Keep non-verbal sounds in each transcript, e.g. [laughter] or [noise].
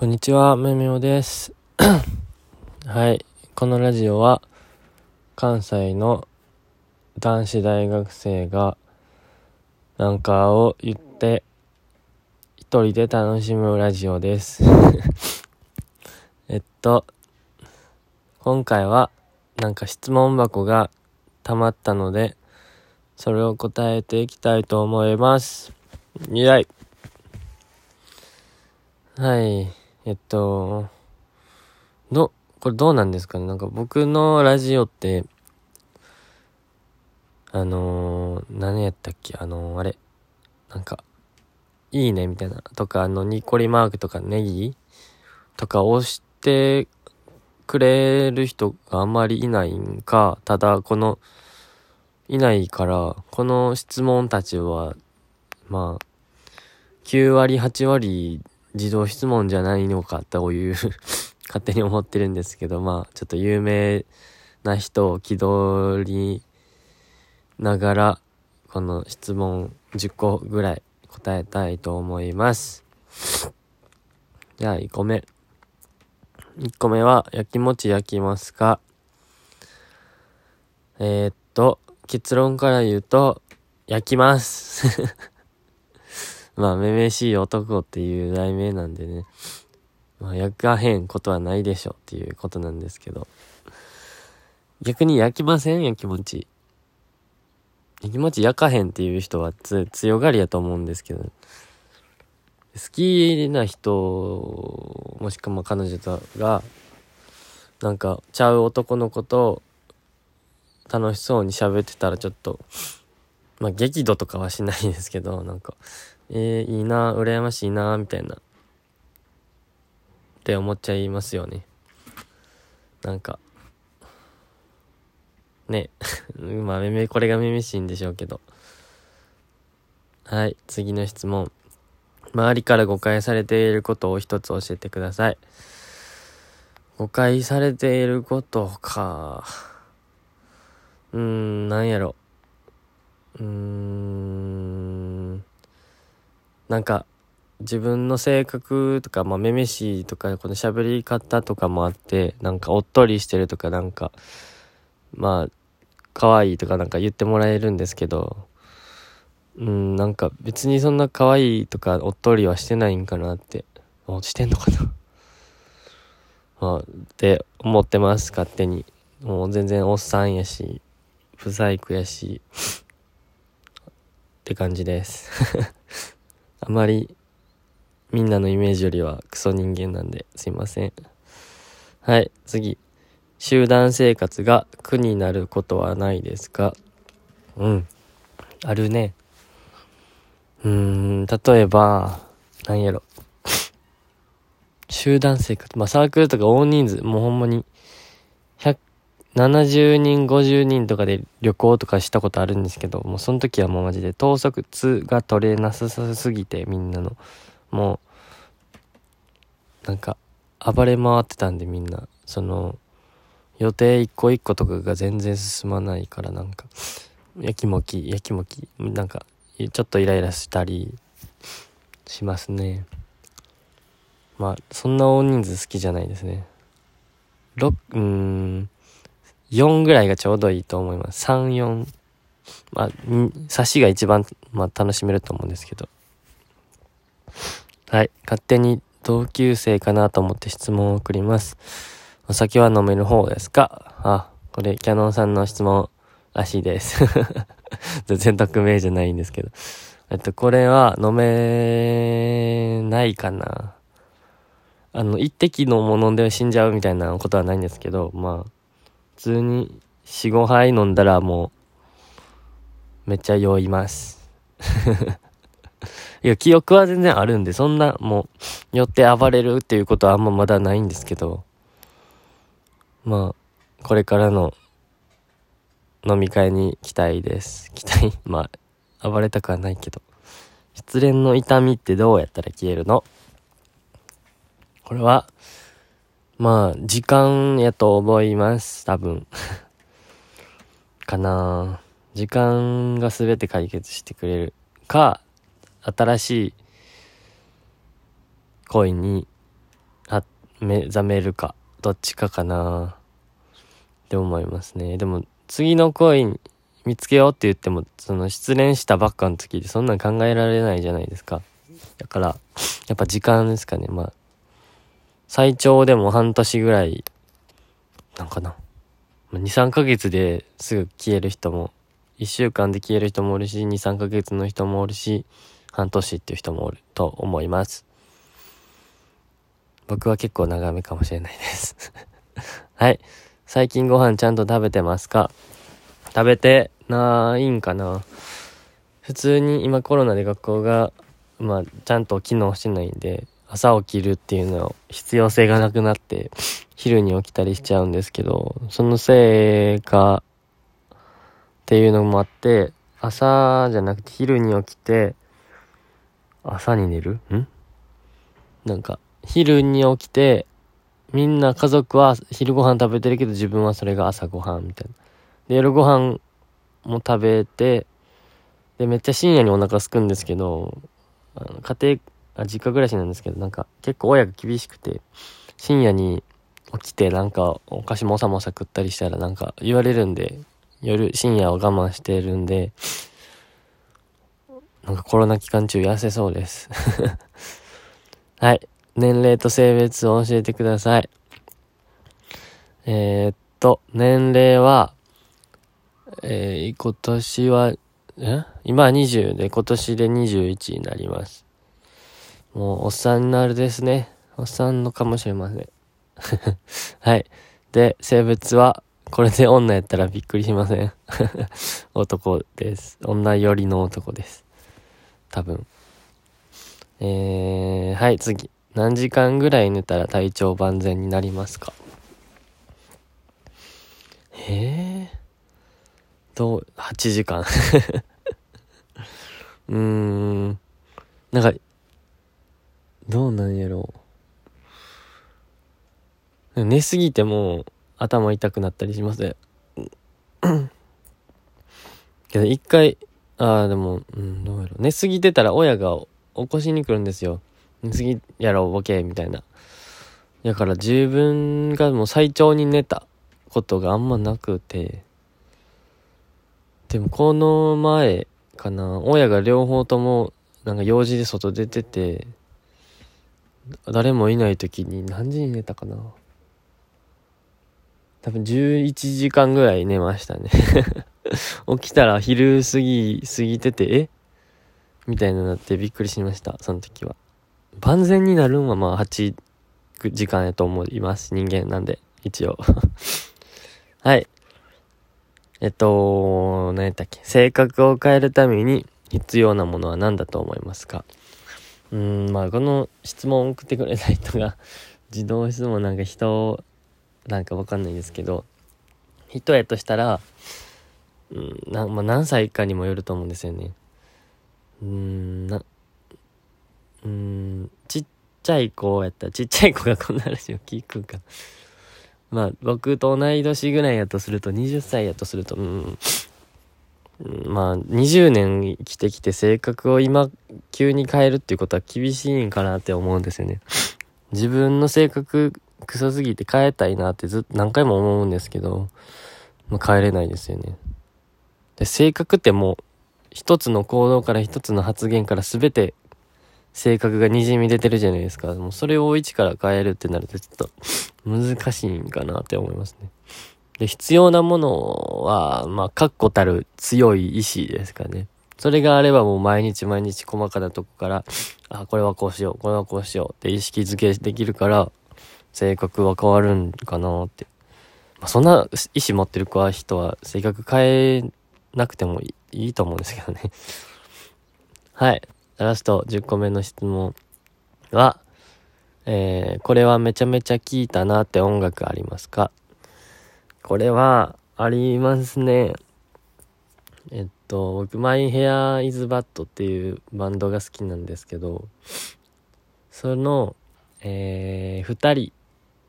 こんにちは、めめおです。[coughs] はい。このラジオは、関西の男子大学生が、なんかを言って、一人で楽しむラジオです。[laughs] えっと、今回は、なんか質問箱が溜まったので、それを答えていきたいと思います。イェイはい。えっと、ど、これどうなんですかね？なんか僕のラジオって、あのー、何やったっけ？あのー、あれ、なんか、いいねみたいな、とか、あの、ニコリマークとかネギ？とか押してくれる人があんまりいないんか、ただ、この、いないから、この質問たちは、まあ、9割、8割自動質問じゃないのかという [laughs] 勝手に思ってるんですけど、まあ、ちょっと有名な人を気取りながら、この質問10個ぐらい答えたいと思います。じゃあ、1個目。1個目は、焼きもち焼きますかえー、っと、結論から言うと、焼きます。まあ、めめしい男っていう題名なんでね。まあ、焼かへんことはないでしょっていうことなんですけど。逆に焼きません？焼きもち。焼きもち焼かへんっていう人は強がりやと思うんですけど。好きな人、もしくは彼女とが、なんか、ちゃう男の子と楽しそうに喋ってたらちょっと、まあ激怒とかはしないですけど、なんか、えー、いいな、羨ましいな、みたいな。って思っちゃいますよね。なんか、ね。[laughs] まあ、めめ、これがめめしいんでしょうけど。はい、次の質問。周りから誤解されていることを一つ教えてください。誤解されていることか。うーん、なんやろ。うーん。なんか、自分の性格とか、まあ、めめしいとか、この喋り方とかもあって、なんか、おっとりしてるとか、なんか、まあ、可愛いとかなんか言ってもらえるんですけど、うん、なんか別にそんな可愛いとかおっとりはしてないんかなって、あしてんのかな？[laughs] まあ、って思ってます、勝手に。もう全然おっさんやし、不細工やし、って感じです。[laughs] あまりみんなのイメージよりはクソ人間なんですいません。はい、次。集団生活が苦になることはないですか？うん。あるね。うーん、例えば、なんやろ。集団生活。まあ、サークルとか大人数、もうほんまに、70人、50人とかで旅行とかしたことあるんですけど、もうその時はもうマジで統率が取れなさすぎて、みんなの。もう、なんか、暴れ回ってたんでみんな、その、予定一個一個とかが全然進まないからなんか、やきもき、やきもき、なんか、ちょっとイライラしたりしますね。まあ、そんな大人数好きじゃないですね。6、うーん、4ぐらいがちょうどいいと思います。3、4。まあ、差しが一番、まあ、楽しめると思うんですけど。はい。勝手に同級生かなと思って質問を送ります。お酒は飲める方ですか？あ、これ、キャノンさんの質問らしいです。[laughs] 全然匿名じゃないんですけど。えっと、これは飲めないかな。あの、一滴のもの飲んで死んじゃうみたいなことはないんですけど、まあ、通に4、5杯飲んだらもう、めっちゃ酔います。[laughs] いや、記憶は全然あるんで、そんな、もう、酔って暴れるっていうことはあんままだないんですけど、まあ、これからの飲み会に期待です。期待？[laughs] まあ、暴れたくはないけど。失恋の痛みってどうやったら消えるの？これは、まあ、時間やと思います。多分。[laughs] かな時間が全て解決してくれる。か、新しい恋に目覚めるか、どっちかかなって思いますね。でも、次の恋見つけようって言っても、その失恋したばっかの時でそんなん考えられないじゃないですか。だから、やっぱ時間ですかね。まあ、最長でも半年ぐらい、なんかな。2、3ヶ月ですぐ消える人も、1週間で消える人もおるし、2、3ヶ月の人もおるし、半年っていう人もおると思います。僕は結構長めかもしれないです [laughs] はい。最近ご飯ちゃんと食べてますか？食べてないんかな普通に今コロナで学校が、まあ、ちゃんと機能してないんで、朝起きるっていうの必要性がなくなって、昼に起きたりしちゃうんですけど、そのせいか、っていうのもあって、朝じゃなくて昼に起きて、朝に寝る？ん？なんか、昼に起きて、みんな家族は昼ご飯食べてるけど自分はそれが朝ご飯みたいな。で、夜ご飯も食べて、で、めっちゃ深夜にお腹すくんですけど、あの家庭あ、実家暮らしなんですけど、なんか結構親が厳しくて、深夜に起きてなんかお菓子もさもさ食ったりしたらなんか言われるんで、夜、深夜を我慢してるんで、なんかコロナ期間中痩せそうです。[laughs] はい。年齢と性別を教えてください。えー、っと、年齢は、えー、今年は、え？今は20で、今年で21になります。もう、おっさんになるですね。おっさんのかもしれません。[laughs] はい。で、性別は、これで女やったらびっくりしません。[laughs] 男です。女寄りの男です。多分。えー、はい、次。何時間ぐらい寝たら体調万全になりますか？えー、どう、8時間 [laughs] うーん。なんか、どうなんやろう。寝すぎても頭痛くなったりしますけど一回、ああ、でも、うん、どうやろう。寝すぎてたら親が起こしに来るんですよ。寝すぎやろう、ボケ、みたいな。だから自分がもう最長に寝たことがあんまなくて。でもこの前かな、親が両方ともなんか用事で外出てて、誰もいない時に何時に寝たかな？多分11時間ぐらい寝ましたね [laughs] 起きたら昼過ぎ、過ぎてて、え？みたいななってびっくりしました、その時は。万全になるんはまあ8時間やと思います。人間なんで、一応 [laughs] はい。えっと、何やったっけ？性格を変えるために必要なものは何だと思いますか？うん、まあ、この質問を送ってくれた人が [laughs] 自動質問なんか人、なんかわかんないですけど、人やとしたら、うん、な、まあ、何歳かにもよると思うんですよね。うん、な、うん、ちっちゃい子やったら、ちっちゃい子がこんな話を聞くか。まあ、僕と同い年ぐらいやとすると、20歳やとすると、うん、まあ、20年生きてきて性格を今、急に変えるっていうことは厳しいんかなって思うんですよね。[laughs] 自分の性格、クソすぎて変えたいなってずっと何回も思うんですけど、まあ、変えれないですよね。で、性格ってもう、一つの行動から一つの発言から全て性格が滲み出てるじゃないですか。もうそれを一から変えるってなるとちょっと難しいんかなって思いますね。で、必要なものは、まあ、確固たる強い意志ですかね。それがあればもう毎日毎日細かなとこから、あ、これはこうしよう、これはこうしようって意識づけできるから、性格は変わるんかなって。まあ、そんな意志持ってる子は人は性格変えなくてもいいと思うんですけどね。[laughs] はい。ラスト10個目の質問は、えー、これはめちゃめちゃ聞いたなって音楽ありますか？これは、ありますね。えっと、僕、マイヘアイズバットっていうバンドが好きなんですけど、その、えー、二人、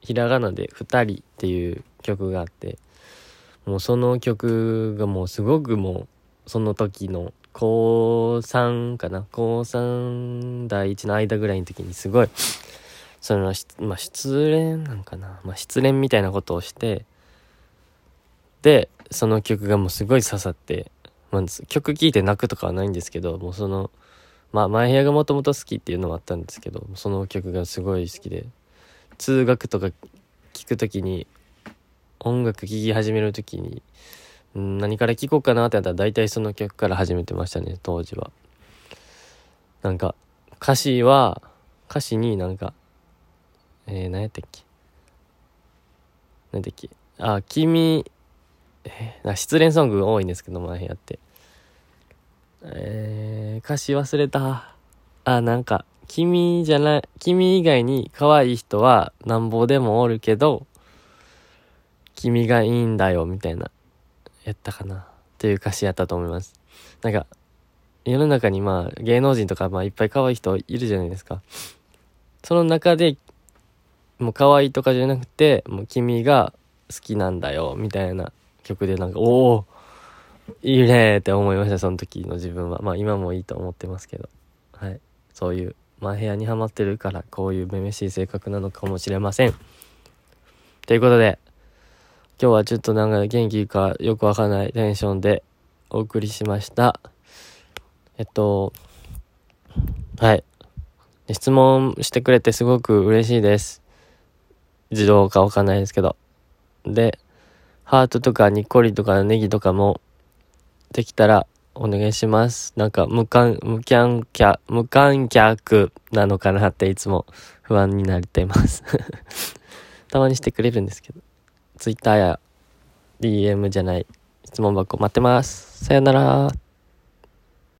ひらがなで二人っていう曲があって、もうその曲がもうすごくもう、その時の高3かな？高3第1の間ぐらいの時にすごいその、まあ、失恋なんかな？まあ、失恋みたいなことをして、で、その曲がもうすごい刺さって、まあ、曲聴いて泣くとかはないんですけど、もうその、まあ、前部屋がもともと好きっていうのもあったんですけど、その曲がすごい好きで、通学とか聴くときに、音楽聴き始めるときに、何から聴こうかなってなったら大体その曲から始めてましたね、当時は。なんか、歌詞は、歌詞になんか、えー、何やったっけ？何だっけ？あ、君、えー、失恋ソング多いんですけど、前部屋って。えー、歌詞忘れた。あ、なんか、君じゃない、君以外に可愛い人はなんぼでもおるけど、君がいいんだよ、みたいな、やったかな。っていう歌詞やったと思います。なんか、世の中にまあ、芸能人とかまあいっぱい可愛い人いるじゃないですか。その中で、もう可愛いとかじゃなくて、もう君が好きなんだよ、みたいな曲でなんか、おおいいねって思いました、その時の自分は。まあ今もいいと思ってますけど。はい。そういう、まあ部屋にはまってるから、こういうめめしい性格なのかもしれません。ということで、今日はちょっとなんか元気かよくわかんないテンションでお送りしました。えっと、はい。質問してくれてすごく嬉しいです。自動かわかんないですけど。で、ハートとかニッコリとかネギとかもできたらお願いします。なんか無観、無観客、無観客なのかなっていつも不安になっています [laughs] たまにしてくれるんですけど。Twitter や DM じゃない質問箱待ってます。さよなら。